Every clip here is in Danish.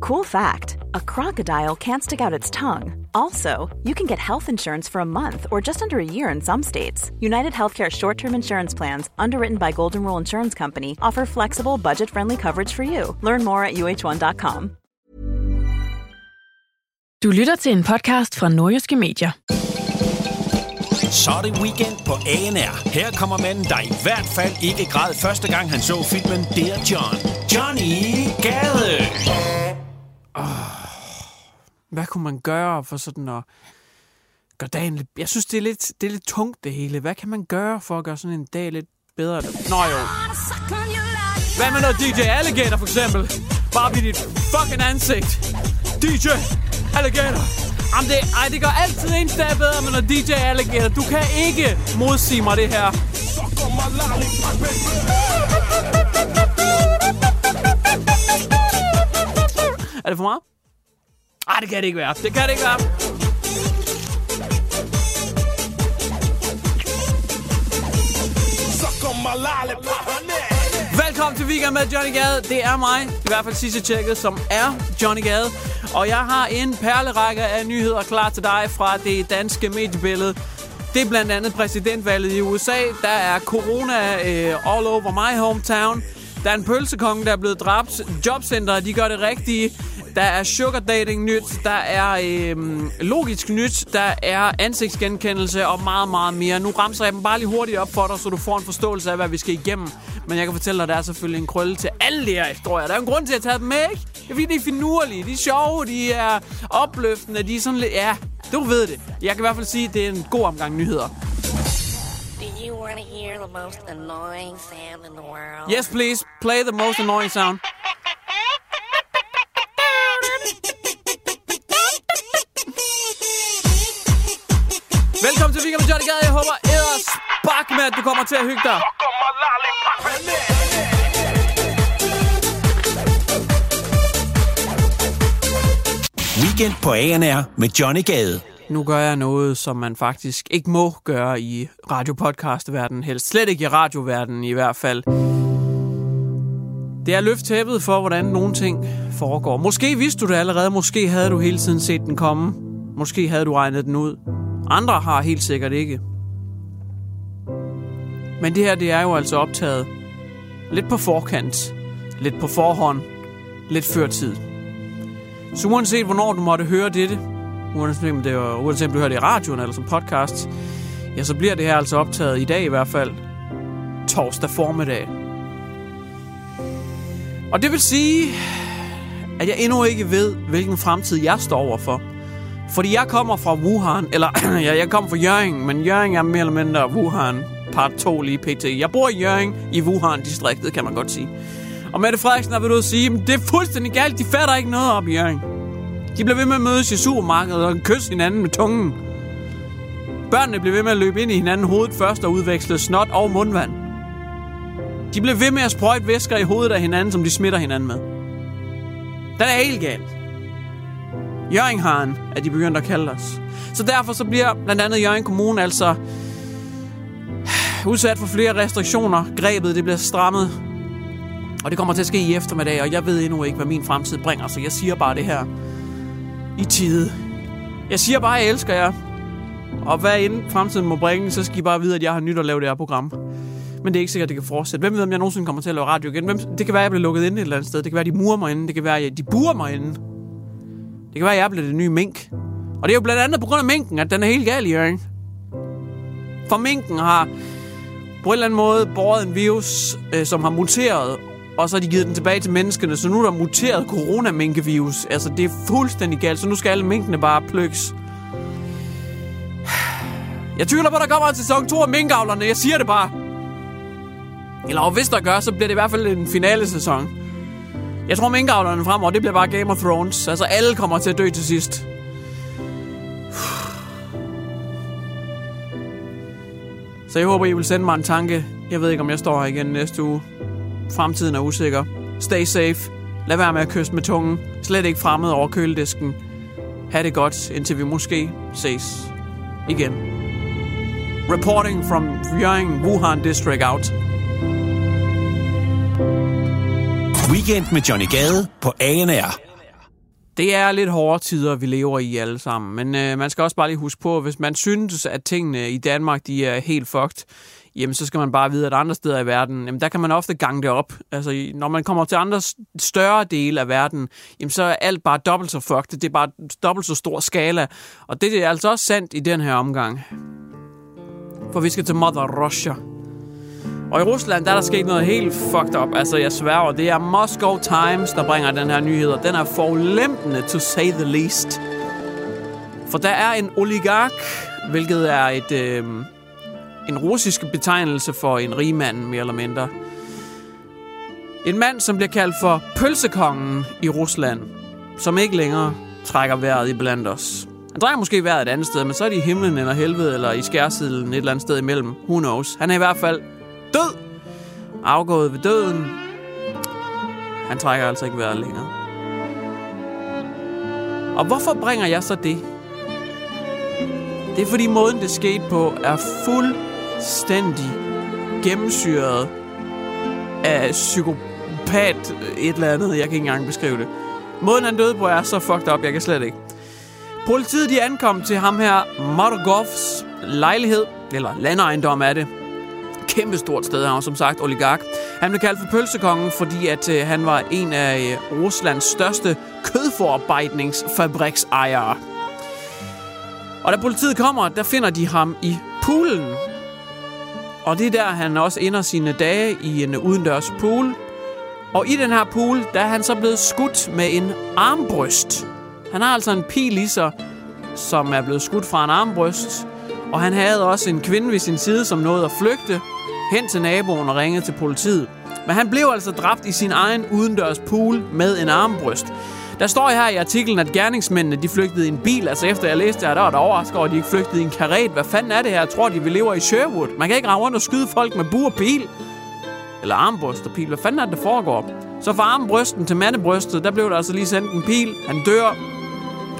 Cool fact a crocodile can't stick out its tongue. Also, you can get health insurance for a month or just under a year in some states. United Healthcare short term insurance plans, underwritten by Golden Rule Insurance Company, offer flexible, budget friendly coverage for you. Learn more at uh1.com. Du lytter til en podcast fra Nordjyske Medier. Så er det weekend på ANR. Her kommer manden, der i hvert fald ikke græd første gang, han så filmen Dear John. Johnny Gade. Hvad kunne man gøre for sådan at gøre dagen lidt... Jeg synes, det er, lidt, det er lidt tungt, det hele. Hvad kan man gøre for at gøre sådan en dag lidt bedre? Nå jo. Hvad med noget DJ Alligator, for eksempel? Bare bliv dit fucking ansigt. DJ Alligator. Jamen det, ej, det gør altid en dag bedre med noget DJ Alligator. Du kan ikke modsige mig det her. Er det for meget? Ej, det kan det ikke være. Det kan det ikke være. Velkommen til Weekend med Johnny Gade. Det er mig, i hvert fald sidste tjekket, som er Johnny Gade. Og jeg har en perlerække af nyheder klar til dig fra det danske mediebillede. Det er blandt andet præsidentvalget i USA. Der er corona øh, all over my hometown. Der er en pølsekonge, der er blevet dræbt. Jobcenter, de gør det rigtige. Der er sugar dating nyt. Der er øhm, logisk nyt. Der er ansigtsgenkendelse og meget, meget mere. Nu ramser jeg dem bare lige hurtigt op for dig, så du får en forståelse af, hvad vi skal igennem. Men jeg kan fortælle dig, at der er selvfølgelig en krølle til alle de her historier. Der er en grund til at tage dem med, ikke? Det er fordi, de er finurlige, de er sjove, de er opløftende, de er sådan lidt... Ja, du ved det. Jeg kan i hvert fald sige, at det er en god omgang nyheder. Want to hear the most annoying sound in the world? Yes, please. Play the most annoying sound. Velkommen til Weekend med Johnny Gade. Jeg håber ellers bak med, at du kommer til at hygge dig. Weekend på ANR med Johnny Gade. Nu gør jeg noget, som man faktisk ikke må gøre i radiopodcastverdenen, Helst slet ikke i radioverdenen i hvert fald. Det er løft tæppet for, hvordan nogle ting foregår. Måske vidste du det allerede. Måske havde du hele tiden set den komme. Måske havde du regnet den ud. Andre har helt sikkert ikke. Men det her, det er jo altså optaget lidt på forkant. Lidt på forhånd. Lidt før tid. Så uanset hvornår du måtte høre dette, uanset om, det er, uanset om du hører det i radioen eller som podcast, ja, så bliver det her altså optaget i dag i hvert fald, torsdag formiddag. Og det vil sige, at jeg endnu ikke ved, hvilken fremtid jeg står overfor. Fordi jeg kommer fra Wuhan, eller ja, jeg kommer fra Jørgen, men Jørgen er mere eller mindre Wuhan part 2 lige pt. Jeg bor i Jørgen i Wuhan-distriktet, kan man godt sige. Og Mette Frederiksen har ved at sige, at det er fuldstændig galt, de fatter ikke noget op i Jørgen. De blev ved med at mødes i supermarkedet og kysse hinanden med tungen. Børnene blev ved med at løbe ind i hinanden hovedet først og udveksle snot og mundvand. De blev ved med at sprøjte væsker i hovedet af hinanden, som de smitter hinanden med. Den er helt galt. Jørgenharen er de begyndt at kalde os. Så derfor så bliver blandt andet Jørgen Kommune altså udsat for flere restriktioner. Grebet det bliver strammet. Og det kommer til at ske i eftermiddag, og jeg ved endnu ikke, hvad min fremtid bringer, så jeg siger bare det her i tide. Jeg siger bare, at jeg elsker jer. Og hvad end fremtiden må bringe, så skal I bare vide, at jeg har nyt at lave det her program. Men det er ikke sikkert, at det kan fortsætte. Hvem ved, om jeg nogensinde kommer til at lave radio igen? Hvem, det kan være, at jeg bliver lukket inde et eller andet sted. Det kan være, at de murer mig inde. Det kan være, at de burer mig inde. Det kan være, at jeg bliver det nye mink. Og det er jo blandt andet på grund af minken, at den er helt gal i Jørgen. For minken har på en eller anden måde båret en virus, øh, som har muteret, og så har de givet den tilbage til menneskene, så nu er der muteret coronaminkevirus. Altså, det er fuldstændig galt, så nu skal alle minkene bare plukkes. Jeg tvivler på, at der kommer en sæson 2 af minkavlerne. Jeg siger det bare. Eller og hvis der gør, så bliver det i hvert fald en finale sæson. Jeg tror, minkavlerne fremover, det bliver bare Game of Thrones. Altså, alle kommer til at dø til sidst. Så jeg håber, I vil sende mig en tanke. Jeg ved ikke, om jeg står her igen næste uge. Fremtiden er usikker. Stay safe. Lad være med at kysse med tungen. Slet ikke fremmed over køledisken. Ha' det godt, indtil vi måske ses igen. Reporting from Yering Wuhan District out. Weekend med Johnny Gade på ANR. Det er lidt hårde tider, vi lever i alle sammen. Men øh, man skal også bare lige huske på, hvis man synes, at tingene i Danmark de er helt fucked, jamen så skal man bare vide, at andre steder i verden, jamen der kan man ofte gange det op. Altså når man kommer til andre større dele af verden, jamen så er alt bare dobbelt så fucked. Det er bare dobbelt så stor skala. Og det er altså også sandt i den her omgang. For vi skal til Mother Russia. Og i Rusland, der er der sket noget helt fucked up. Altså, jeg sværger, det er Moscow Times, der bringer den her nyhed, og den er forulempende, to say the least. For der er en oligark, hvilket er et, øh, en russisk betegnelse for en rigmand, mere eller mindre. En mand, som bliver kaldt for pølsekongen i Rusland, som ikke længere trækker vejret i blandt os. Han trækker måske vejret et andet sted, men så er de i himlen eller helvede, eller i skærsilden et eller andet sted imellem. Who knows? Han er i hvert fald død. Afgået ved døden. Han trækker altså ikke vejret længere. Og hvorfor bringer jeg så det? Det er fordi måden det skete på er fuld fuldstændig gennemsyret af psykopat et eller andet. Jeg kan ikke engang beskrive det. Måden han døde på er så fucked up, jeg kan slet ikke. Politiet de ankom til ham her Margovs lejlighed, eller landejendom er det. Kæmpe stort sted, han var som sagt oligark. Han blev kaldt for pølsekongen, fordi at øh, han var en af øh, Ruslands største kødforarbejdningsfabriksejere. Og da politiet kommer, der finder de ham i poolen. Og det er der, han også ender sine dage i en udendørs pool. Og i den her pool, der er han så blevet skudt med en armbryst. Han har altså en pil i sig, som er blevet skudt fra en armbryst. Og han havde også en kvinde ved sin side, som nåede at flygte hen til naboen og ringede til politiet. Men han blev altså dræbt i sin egen udendørs pool med en armbryst. Der står her i artiklen, at gerningsmændene de flygtede i en bil. Altså efter jeg læste det her, der var der overrasket over, at de ikke flygtede i en karet. Hvad fanden er det her? Jeg tror, de vi lever i Sherwood. Man kan ikke rave rundt og skyde folk med bur og pil. Eller armbryst og pil. Hvad fanden er det, der foregår? Så fra armbrysten til mandebrystet, der blev der altså lige sendt en pil. Han dør.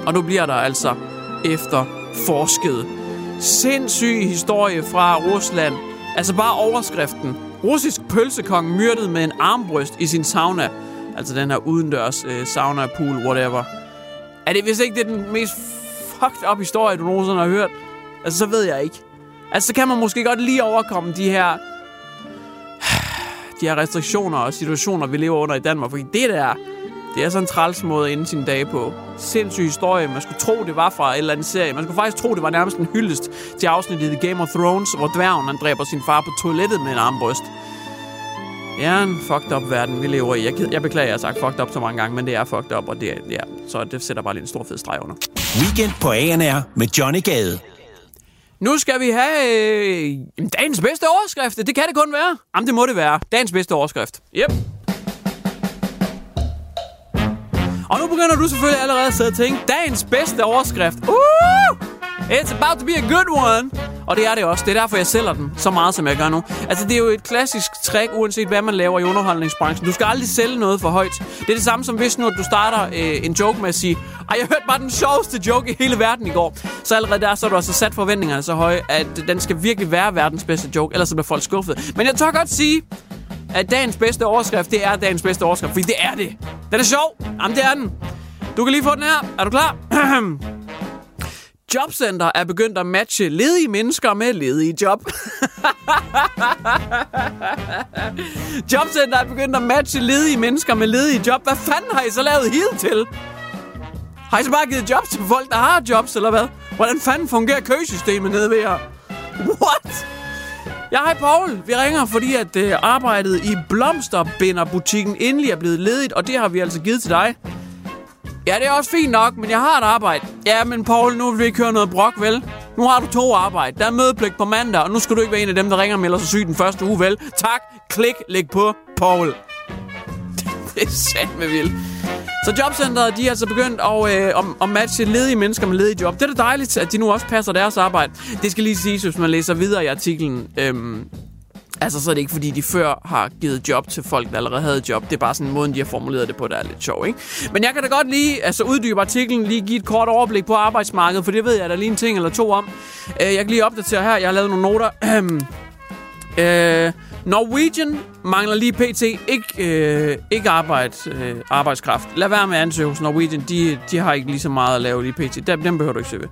Og nu bliver der altså efterforsket. Sindssyg historie fra Rusland. Altså bare overskriften. Russisk pølsekong myrdet med en armbryst i sin sauna. Altså den her udendørs øh, sauna, pool, whatever. Er det hvis ikke det er den mest fucked up historie, du nogensinde har hørt? Altså, så ved jeg ikke. Altså, så kan man måske godt lige overkomme de her... De her restriktioner og situationer, vi lever under i Danmark. Fordi det der, det er sådan en træls måde at ende sine dage på. Sindssyg historie. Man skulle tro, det var fra en eller anden serie. Man skulle faktisk tro, det var nærmest en hyldest til afsnittet i Game of Thrones, hvor dværgen han dræber sin far på toilettet med en armbryst. Er en fucked up verden, vi lever i. Jeg, jeg beklager, jeg har sagt fucked up så mange gange, men det er fucked up, og det er, ja, så det sætter bare lige en stor fed streg under. Weekend på ANR med Johnny Gade. Nu skal vi have øh, dagens bedste overskrift. Det kan det kun være. Jamen, det må det være. Dagens bedste overskrift. Yep. Og nu begynder du selvfølgelig allerede at sidde og tænke, dagens bedste overskrift. Uh! It's about to be a good one. Og det er det også. Det er derfor, jeg sælger den så meget, som jeg gør nu. Altså, det er jo et klassisk trick, uanset hvad man laver i underholdningsbranchen. Du skal aldrig sælge noget for højt. Det er det samme som hvis nu, at du starter øh, en joke med at sige, ej, jeg hørte bare den sjoveste joke i hele verden i går. Så allerede der, så er du altså sat forventningerne så høje, at den skal virkelig være verdens bedste joke, ellers så bliver folk skuffet. Men jeg tør godt sige, at dagens bedste overskrift, det er dagens bedste overskrift, fordi det er det. Den er sjov. Jamen, det er den. Du kan lige få den her. Er du klar? Jobcenter er begyndt at matche ledige mennesker med ledige job. Jobcenter er begyndt at matche ledige mennesker med ledige job. Hvad fanden har I så lavet hidtil? Har I så bare givet job til folk, der har jobs, eller hvad? Hvordan fanden fungerer køsystemet nede ved jer? What? Ja, hej Paul. Vi ringer, fordi at øh, arbejdet i blomsterbinderbutikken endelig er blevet ledigt, og det har vi altså givet til dig. Ja, det er også fint nok, men jeg har et arbejde. Ja, men Paul, nu vil vi ikke høre noget brok, vel? Nu har du to arbejde. Der er mødepligt på mandag, og nu skal du ikke være en af dem, der ringer og melder sig syg den første uge, vel? Tak, klik, læg på, Paul. det er sandt med vildt. Så jobcentret, de er altså begyndt at, øh, at, at matche ledige mennesker med ledige job. Det er da dejligt, at de nu også passer deres arbejde. Det skal lige siges, hvis man læser videre i artiklen. Øhm, altså, så er det ikke, fordi de før har givet job til folk, der allerede havde job. Det er bare sådan en måde, de har formuleret det på, der er lidt sjov, ikke? Men jeg kan da godt lige altså, uddybe artiklen, lige give et kort overblik på arbejdsmarkedet, for det ved jeg der lige en ting eller to om. Øh, jeg kan lige opdatere her. Jeg har lavet nogle noter. øh, Norwegian mangler lige pt. ikke, øh, ikke arbejde, øh, arbejdskraft. Lad være med at ansøge hos Norwegian. De, de har ikke lige så meget at lave lige pt. Dem, dem behøver du ikke søge.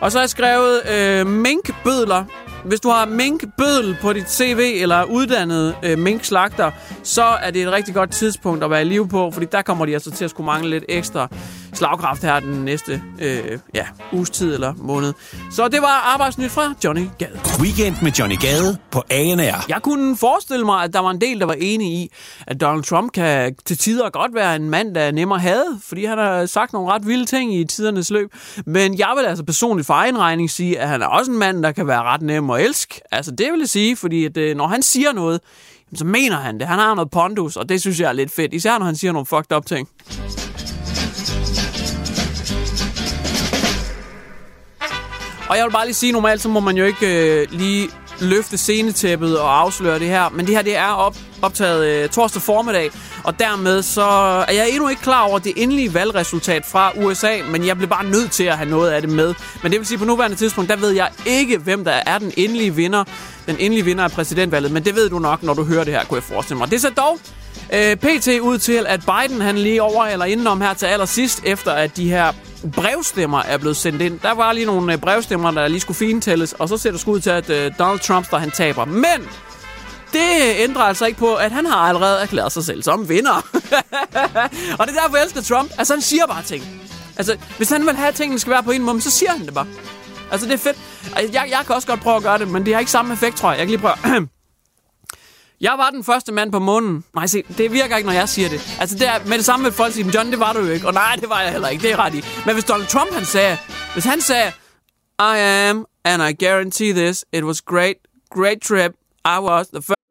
Og så har jeg skrevet øh, minkbødler. Hvis du har minkbødel på dit CV eller uddannet øh, minkslagter, så er det et rigtig godt tidspunkt at være i live på, fordi der kommer de altså til at skulle mangle lidt ekstra slagkraft her den næste øh, ja, uges tid eller måned. Så det var arbejdsnyt fra Johnny Gade. Weekend med Johnny Gade på ANR. Jeg kunne forestille mig, at der var en del, der var enige i, at Donald Trump kan til tider godt være en mand, der er nemmere had, fordi han har sagt nogle ret vilde ting i tidernes løb. Men jeg vil altså personligt for egen regning sige, at han er også en mand, der kan være ret nem at elske. Altså det vil jeg sige, fordi at, øh, når han siger noget, så mener han det. Han har noget pondus, og det synes jeg er lidt fedt. Især når han siger nogle fucked up ting. Og jeg vil bare lige sige, normalt så må man jo ikke øh, lige løfte scenetæppet og afsløre det her. Men det her det er op, optaget øh, torsdag formiddag, og dermed så er jeg endnu ikke klar over det endelige valgresultat fra USA, men jeg bliver bare nødt til at have noget af det med. Men det vil sige, på nuværende tidspunkt, der ved jeg ikke, hvem der er den endelige vinder. Den endelige vinder af præsidentvalget, men det ved du nok, når du hører det her, kunne jeg forestille mig. Det er så dog øh, pt. ud til, at Biden han lige over eller indenom her til allersidst, efter at de her brevstemmer er blevet sendt ind. Der var lige nogle øh, brevstemmer, der lige skulle fintælles, og så ser det sgu ud til, at øh, Donald Trump, der han taber. Men det ændrer altså ikke på, at han har allerede erklæret sig selv som vinder. og det er derfor, jeg elsker Trump. Altså, han siger bare ting. Altså, hvis han vil have, at tingene skal være på en måde, så siger han det bare. Altså, det er fedt. Altså, jeg, jeg kan også godt prøve at gøre det, men det har ikke samme effekt, tror jeg. Jeg kan lige prøve. Jeg var den første mand på månen. Nej, se, det virker ikke, når jeg siger det. Altså, det er, med det samme vil folk sige, John, det var du jo ikke. Og nej, det var jeg heller ikke. Det er ret i. Men hvis Donald Trump, han sagde, hvis han sagde, I am, and I guarantee this, it was great, great trip. I was the first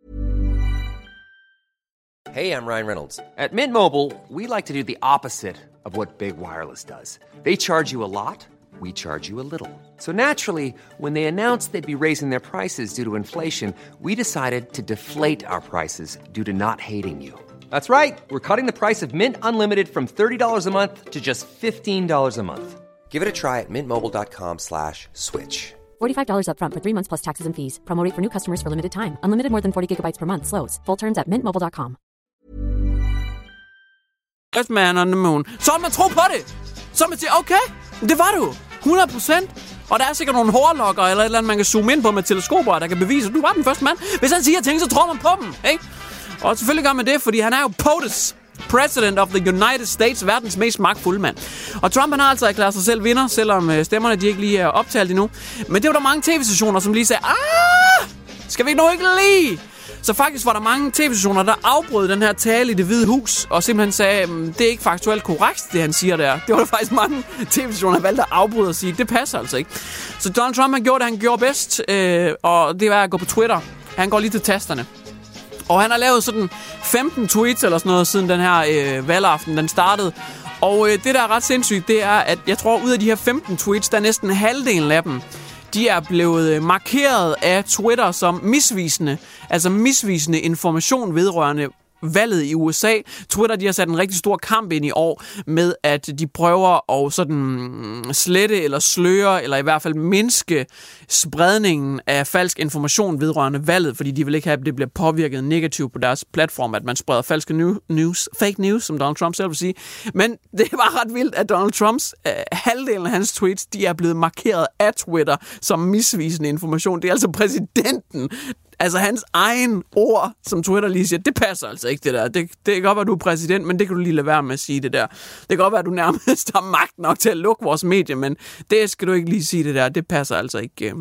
Hey, I'm Ryan Reynolds. At Mint Mobile, we like to do the opposite of what Big Wireless does. They charge you a lot, we charge you a little. So naturally, when they announced they'd be raising their prices due to inflation, we decided to deflate our prices due to not hating you. That's right. We're cutting the price of Mint Unlimited from $30 a month to just $15 a month. Give it a try at mintmobile.com slash switch. $45 upfront for three months plus taxes and fees. Promo rate for new customers for limited time. Unlimited more than 40 gigabytes per month. Slows. Full terms at mintmobile.com. First man on the moon. Så vil man tro på det. Så man sige, okay, det var du. 100 procent. Og der er sikkert nogle hårlokker eller et eller andet, man kan zoome ind på med teleskoper, der kan bevise, at du var den første mand. Hvis han siger ting, så tror man på dem, ikke? Og selvfølgelig gør man det, fordi han er jo POTUS. President of the United States, verdens mest magtfulde mand. Og Trump han har altså erklæret sig selv vinder, selvom øh, stemmerne de ikke lige er optalt endnu. Men det var der mange tv-stationer, som lige sagde, ah, skal vi nu ikke lige? Så faktisk var der mange tv-stationer, der afbrød den her tale i det hvide hus, og simpelthen sagde, det er ikke faktuelt korrekt, det han siger der. Det var der faktisk mange tv-stationer, der valgte at afbryde og sige, det passer altså ikke. Så Donald Trump, han gjorde det, han gjorde bedst, øh, og det var at gå på Twitter. Han går lige til tasterne. Og han har lavet sådan 15 tweets eller sådan noget, siden den her øh, valgaften, den startede. Og øh, det, der er ret sindssygt, det er, at jeg tror, ud af de her 15 tweets, der er næsten halvdelen af dem, de er blevet øh, markeret af Twitter som misvisende. Altså misvisende information vedrørende valget i USA. Twitter de har sat en rigtig stor kamp ind i år med, at de prøver at sådan mm, slette eller sløre, eller i hvert fald mindske spredningen af falsk information vedrørende valget, fordi de vil ikke have, at det bliver påvirket negativt på deres platform, at man spreder falske news, fake news, som Donald Trump selv vil sige. Men det var ret vildt, at Donald Trumps øh, halvdelen af hans tweets, de er blevet markeret af Twitter som misvisende information. Det er altså præsidenten, Altså hans egen ord, som Twitter lige siger, det passer altså ikke det der. Det, det kan godt være, at du er præsident, men det kan du lige lade være med at sige det der. Det kan godt være, at du nærmest har magt nok til at lukke vores medie, men det skal du ikke lige sige det der. Det passer altså ikke. Øh.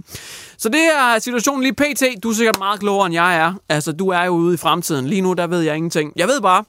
Så det er situationen lige pt. Du er sikkert meget klogere, end jeg er. Altså, du er jo ude i fremtiden. Lige nu, der ved jeg ingenting. Jeg ved bare,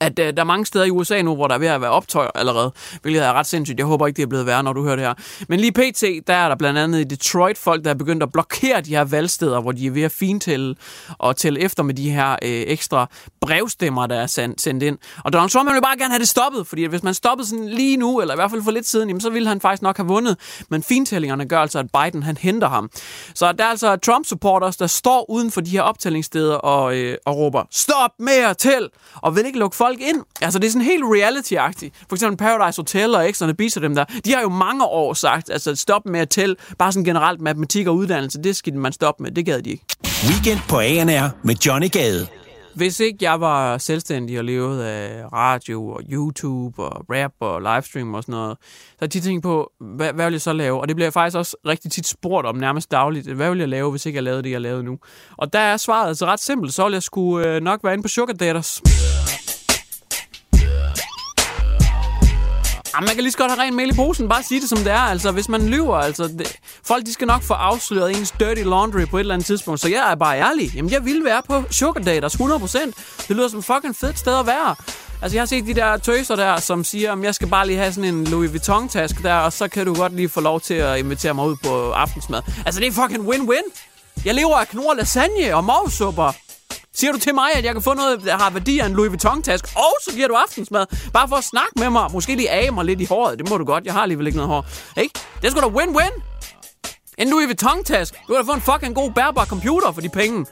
at øh, der er mange steder i USA nu, hvor der er ved at være optøjer allerede, hvilket er ret sindssygt. Jeg håber ikke, det er blevet værre, når du hører det her. Men lige pt, der er der blandt andet i Detroit folk, der er begyndt at blokere de her valgsteder, hvor de er ved at fintælle og tælle efter med de her øh, ekstra brevstemmer, der er sendt, sendt ind. Og Donald Trump vil bare gerne have det stoppet, fordi hvis man stoppede sådan lige nu, eller i hvert fald for lidt siden, jamen, så ville han faktisk nok have vundet. Men fintællingerne gør altså, at Biden han henter ham. Så der er altså Trump-supporters, der står uden for de her optællingssteder og, øh, og råber, stop med at tæl! Og vil ikke lukke folk ind. Altså, det er sådan helt reality-agtigt. For eksempel Paradise Hotel og Exxon Beach og dem der, de har jo mange år sagt, altså stop med at tælle, bare sådan generelt matematik og uddannelse, det skal man stoppe med, det gad de ikke. Weekend på ANR med Johnny Gade. Hvis ikke jeg var selvstændig og levede af radio og YouTube og rap og livestream og sådan noget, så har jeg tit tænkt på, hvad, hvad vil jeg så lave? Og det bliver jeg faktisk også rigtig tit spurgt om nærmest dagligt. Hvad vil jeg lave, hvis ikke jeg lavede det, jeg lavede nu? Og der er svaret altså ret simpelt. Så vil jeg skulle øh, nok være inde på Sugar Daters. Jamen, man kan lige så godt have ren mel i posen. Bare sige det, som det er. Altså, hvis man lyver, altså... Det, folk, de skal nok få afsløret ens dirty laundry på et eller andet tidspunkt. Så jeg er bare ærlig. Jamen, jeg ville være på Sugar Daters 100%. Det lyder som fucking fedt sted at være. Altså, jeg har set de der tøser der, som siger, at jeg skal bare lige have sådan en Louis Vuitton-taske der, og så kan du godt lige få lov til at invitere mig ud på aftensmad. Altså, det er fucking win-win. Jeg lever af knor lasagne og movsupper. Siger du til mig, at jeg kan få noget, der har værdi af en Louis Vuitton-taske, og så giver du aftensmad, bare for at snakke med mig, måske lige af mig lidt i håret, det må du godt, jeg har alligevel ikke noget hår, ikke? Det skulle sgu da win-win! En Louis Vuitton-taske, du kan da få en fucking god bærbar computer for de penge.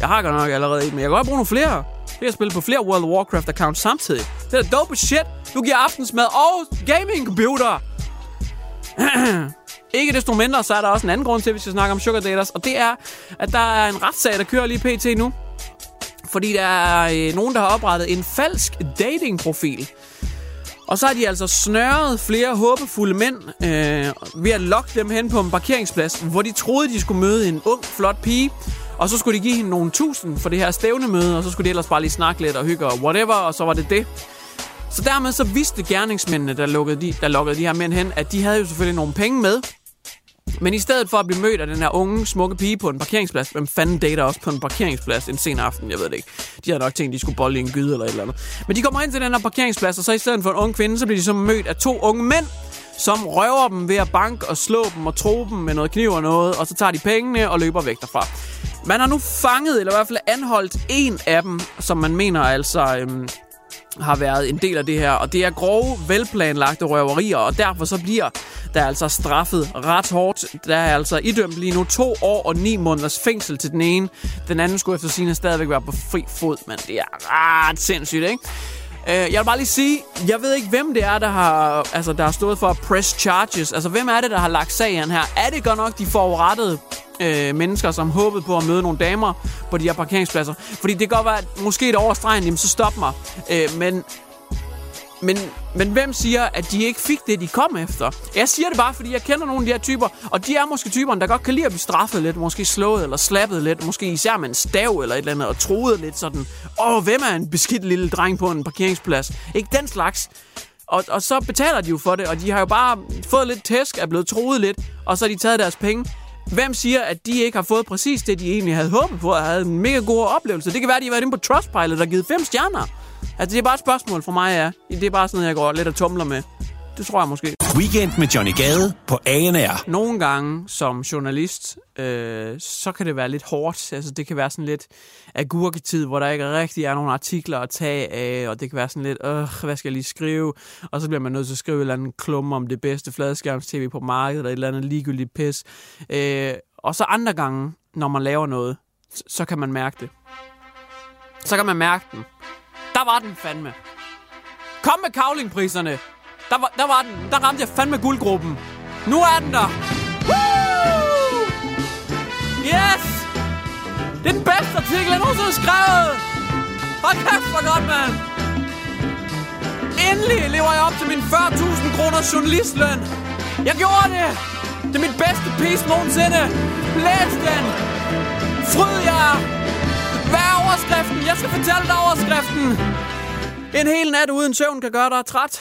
Jeg har godt nok allerede en, men jeg kan godt bruge nogle flere. Det kan spille på flere World of Warcraft-accounts samtidig. Det er da dope shit. Du giver aftensmad og gaming-computer. Ikke desto mindre, så er der også en anden grund til, at vi skal snakke om Sugar Daters, og det er, at der er en retssag, der kører lige pt. nu. Fordi der er øh, nogen, der har oprettet en falsk datingprofil. Og så har de altså snørret flere håbefulde mænd øh, ved at lokke dem hen på en parkeringsplads, hvor de troede, de skulle møde en ung, flot pige. Og så skulle de give hende nogle tusind for det her stævnemøde, og så skulle de ellers bare lige snakke lidt og hygge og whatever, og så var det det. Så dermed så vidste gerningsmændene, der lukkede, de, der lukkede de her mænd hen, at de havde jo selvfølgelig nogle penge med. Men i stedet for at blive mødt af den her unge, smukke pige på en parkeringsplads, hvem fanden dater også på en parkeringsplads en sen aften, jeg ved det ikke. De havde nok tænkt, de skulle bolle i en gyde eller et eller andet. Men de kommer ind til den her parkeringsplads, og så i stedet for en ung kvinde, så bliver de så mødt af to unge mænd, som røver dem ved at banke og slå dem og tro dem med noget kniv og noget, og så tager de pengene og løber væk derfra. Man har nu fanget, eller i hvert fald anholdt en af dem, som man mener altså øhm, har været en del af det her. Og det er grove, velplanlagte røverier, og derfor så bliver der altså straffet ret hårdt. Der er altså idømt lige nu to år og ni måneders fængsel til den ene. Den anden skulle efter sine stadigvæk være på fri fod, men det er ret sindssygt, ikke? Øh, jeg vil bare lige sige, jeg ved ikke, hvem det er, der har, altså, der har stået for at press charges. Altså, hvem er det, der har lagt sagen her? Er det godt nok de forurettede øh, mennesker, som håbede på at møde nogle damer på de her parkeringspladser? Fordi det kan godt være, at måske et overstregen, jamen så stop mig. Øh, men men, men hvem siger, at de ikke fik det, de kom efter? Jeg siger det bare, fordi jeg kender nogle af de her typer, og de er måske typerne, der godt kan lide at blive straffet lidt, måske slået eller slappet lidt, måske især med en stav eller et eller andet, og troet lidt sådan, åh, hvem er en beskidt lille dreng på en parkeringsplads? Ikke den slags. Og, og så betaler de jo for det, og de har jo bare fået lidt tæsk, er blevet troet lidt, og så har de taget deres penge. Hvem siger, at de ikke har fået præcis det, de egentlig havde håbet på, og havde en mega god oplevelse? Det kan være, at de har været inde på Trustpilot og givet fem stjerner. Altså, det er bare et spørgsmål for mig, ja. Det er bare sådan noget, jeg går lidt og tumler med. Det tror jeg måske. Weekend med Johnny Gade på ANR. Nogle gange som journalist, øh, så kan det være lidt hårdt. Altså, det kan være sådan lidt agurketid, hvor der ikke rigtig er nogen artikler at tage af, og det kan være sådan lidt, øh, hvad skal jeg lige skrive? Og så bliver man nødt til at skrive et eller andet klum om det bedste fladskærms-tv på markedet, eller et eller andet ligegyldigt pis. Øh, og så andre gange, når man laver noget, så kan man mærke det. Så kan man mærke den. Der var den fandme. Kom med kavlingpriserne. Der var, der var den. Der ramte jeg fandme guldgruppen. Nu er den der. Woo! Yes! Det er den bedste artikel, jeg nogensinde har skrevet. Hold kæft, hvor godt, mand. Endelig lever jeg op til min 40.000 kroner journalistløn. Jeg gjorde det. Det er mit bedste piece nogensinde. Læs den. Fryd jer. Hvad er overskriften? Jeg skal fortælle dig overskriften. En hel nat uden søvn kan gøre dig træt.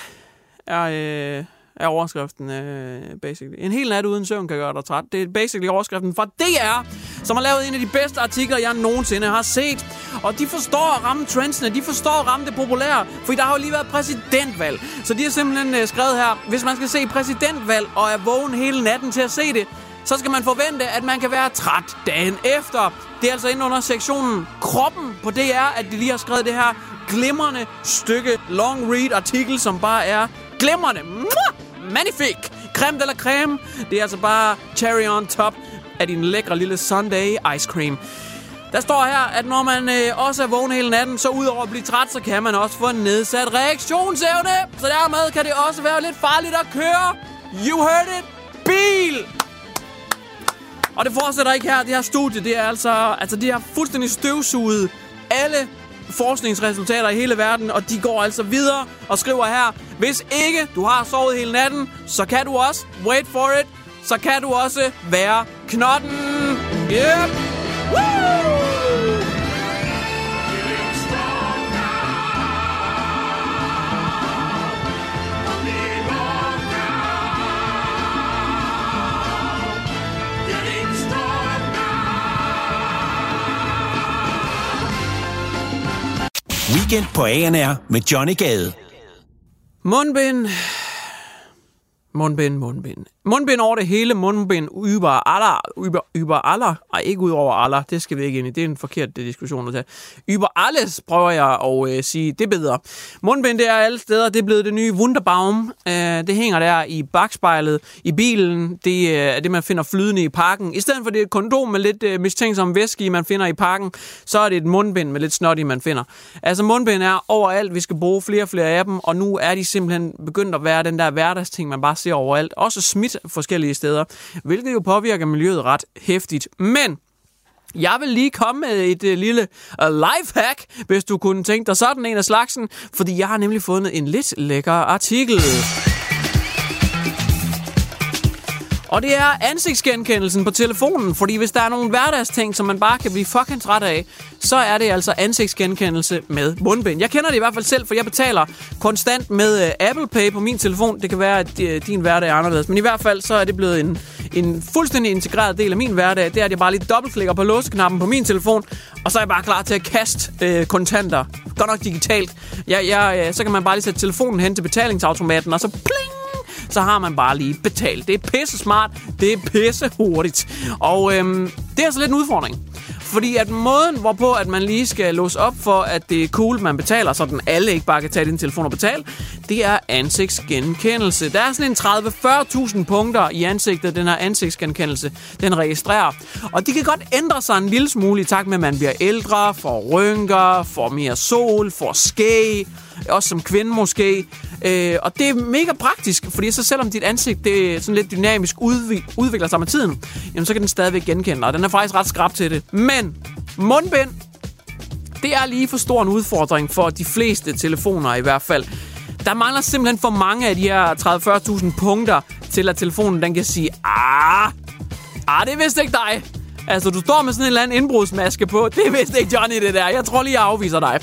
Er, øh, er overskriften, øh, basically. En hel nat uden søvn kan gøre dig træt. Det er basically overskriften fra DR, som har lavet en af de bedste artikler, jeg nogensinde har set. Og de forstår at ramme trendsene, de forstår at ramme det populære, for der har jo lige været præsidentvalg. Så de har simpelthen øh, skrevet her, hvis man skal se præsidentvalg og er vågen hele natten til at se det, så skal man forvente, at man kan være træt dagen efter. Det er altså inde under sektionen Kroppen på DR, at de lige har skrevet det her glimrende stykke long read artikel, som bare er glimrende. Magnifique! Creme de la creme. Det er altså bare cherry on top af din lækre lille Sunday ice cream. Der står her, at når man øh, også er vågen hele natten, så udover at blive træt, så kan man også få en nedsat reaktionsevne. Så dermed kan det også være lidt farligt at køre. You heard it. Bil! Og det fortsætter ikke her. Det her studie, det er altså... Altså, de har fuldstændig støvsuget alle forskningsresultater i hele verden, og de går altså videre og skriver her, hvis ikke du har sovet hele natten, så kan du også, wait for it, så kan du også være knotten. Yep. Woo! Weekend på ANR med Johnny Gade. Mundbind. Mundbind, mundbind. Mundbind over det hele, mundbind über aller, über, über aller, ej ikke ud over aller, det skal vi ikke ind i, det er en forkert øh, diskussion at tage. Über alles prøver jeg at øh, sige, det er bedre. Mundbind, det er alle steder, det er blevet det nye Wunderbaum, øh, det hænger der i bagspejlet, i bilen, det øh, er det, man finder flydende i parken. I stedet for det er et kondom med lidt øh, mistænksom væske man finder i parken, så er det et mundbind med lidt snot i, man finder. Altså mundbind er overalt, vi skal bruge flere og flere af dem, og nu er de simpelthen begyndt at være den der hverdagsting, man bare ser overalt. Også smidt forskellige steder, hvilket jo påvirker miljøet ret hæftigt. Men jeg vil lige komme med et uh, lille uh, lifehack, hvis du kunne tænke dig sådan en af slagsen, fordi jeg har nemlig fundet en lidt lækker artikel. Og det er ansigtsgenkendelsen på telefonen, fordi hvis der er nogle hverdagsting, som man bare kan blive fucking træt af, så er det altså ansigtsgenkendelse med mundbind. Jeg kender det i hvert fald selv, for jeg betaler konstant med uh, Apple Pay på min telefon. Det kan være, at uh, din hverdag er anderledes, men i hvert fald så er det blevet en, en fuldstændig integreret del af min hverdag. Det er, at jeg bare lige dobbeltklikker på låseknappen på min telefon, og så er jeg bare klar til at kaste uh, kontanter. Godt nok digitalt. Jeg, jeg, ja, så kan man bare lige sætte telefonen hen til betalingsautomaten, og så pling! Så har man bare lige betalt. Det er pisse smart, det er pisse hurtigt. Og øhm, det er altså lidt en udfordring. Fordi at måden, hvorpå at man lige skal låse op for, at det er cool, man betaler, så den alle ikke bare kan tage din telefon og betale, det er ansigtsgenkendelse. Der er sådan en 30-40.000 punkter i ansigtet, den her ansigtsgenkendelse, den registrerer. Og de kan godt ændre sig en lille smule i takt med, at man bliver ældre, får rynker, får mere sol, får skæg, også som kvinde måske. Øh, og det er mega praktisk, fordi så selvom dit ansigt det er sådan lidt dynamisk udvi- udvikler sig med tiden, jamen så kan den stadigvæk genkende dig. Og den er faktisk ret skrab til det. Men mundbind, det er lige for stor en udfordring for de fleste telefoner i hvert fald. Der mangler simpelthen for mange af de her 30-40.000 punkter til, at telefonen den kan sige, ah, ah, det er vist ikke dig. Altså, du står med sådan en eller anden indbrudsmaske på. Det er vist ikke Johnny, det der. Jeg tror lige, jeg afviser dig.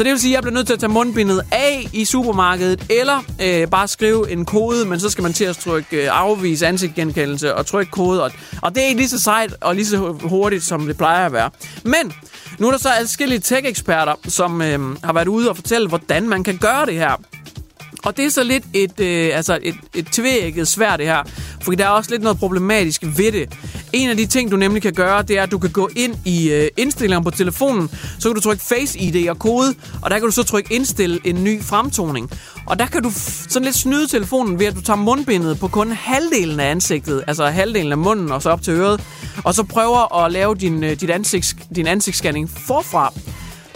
Så det vil sige, at jeg bliver nødt til at tage mundbindet af i supermarkedet, eller øh, bare skrive en kode, men så skal man til at trykke øh, afvise ansigtgenkendelse og trykke kode. Og, og det er ikke lige så sejt og lige så hurtigt, som det plejer at være. Men nu er der så adskillige tech-eksperter, som øh, har været ude og fortælle, hvordan man kan gøre det her. Og det er så lidt et, øh, altså et, et tvækket svært det her, fordi der er også lidt noget problematisk ved det. En af de ting, du nemlig kan gøre, det er, at du kan gå ind i øh, indstillingerne på telefonen, så kan du trykke Face ID og kode, og der kan du så trykke indstille en ny fremtoning. Og der kan du sådan lidt snyde telefonen ved, at du tager mundbindet på kun halvdelen af ansigtet, altså halvdelen af munden og så op til øret, og så prøver at lave din, øh, dit ansigts, din ansigtsscanning forfra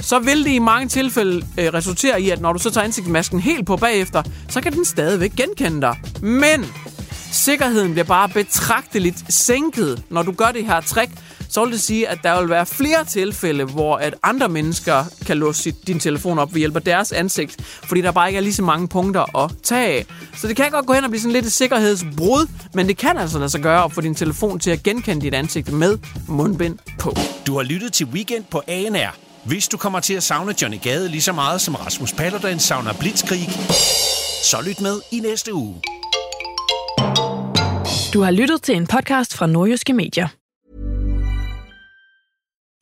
så vil det i mange tilfælde øh, resultere i, at når du så tager ansigtsmasken helt på bagefter, så kan den stadigvæk genkende dig. Men sikkerheden bliver bare betragteligt sænket, når du gør det her trick, så vil det sige, at der vil være flere tilfælde, hvor at andre mennesker kan låse din telefon op ved hjælp af deres ansigt, fordi der bare ikke er lige så mange punkter at tage af. Så det kan godt gå hen og blive sådan lidt et sikkerhedsbrud, men det kan altså lade sig gøre at få din telefon til at genkende dit ansigt med mundbind på. Du har lyttet til Weekend på ANR. Hvis du kommer til at savne Johnny Gade lige så meget som Rasmus Paludan savner Blitzkrig, så lyt med i næste uge. Du har lyttet til en podcast fra Nordjyske Medier.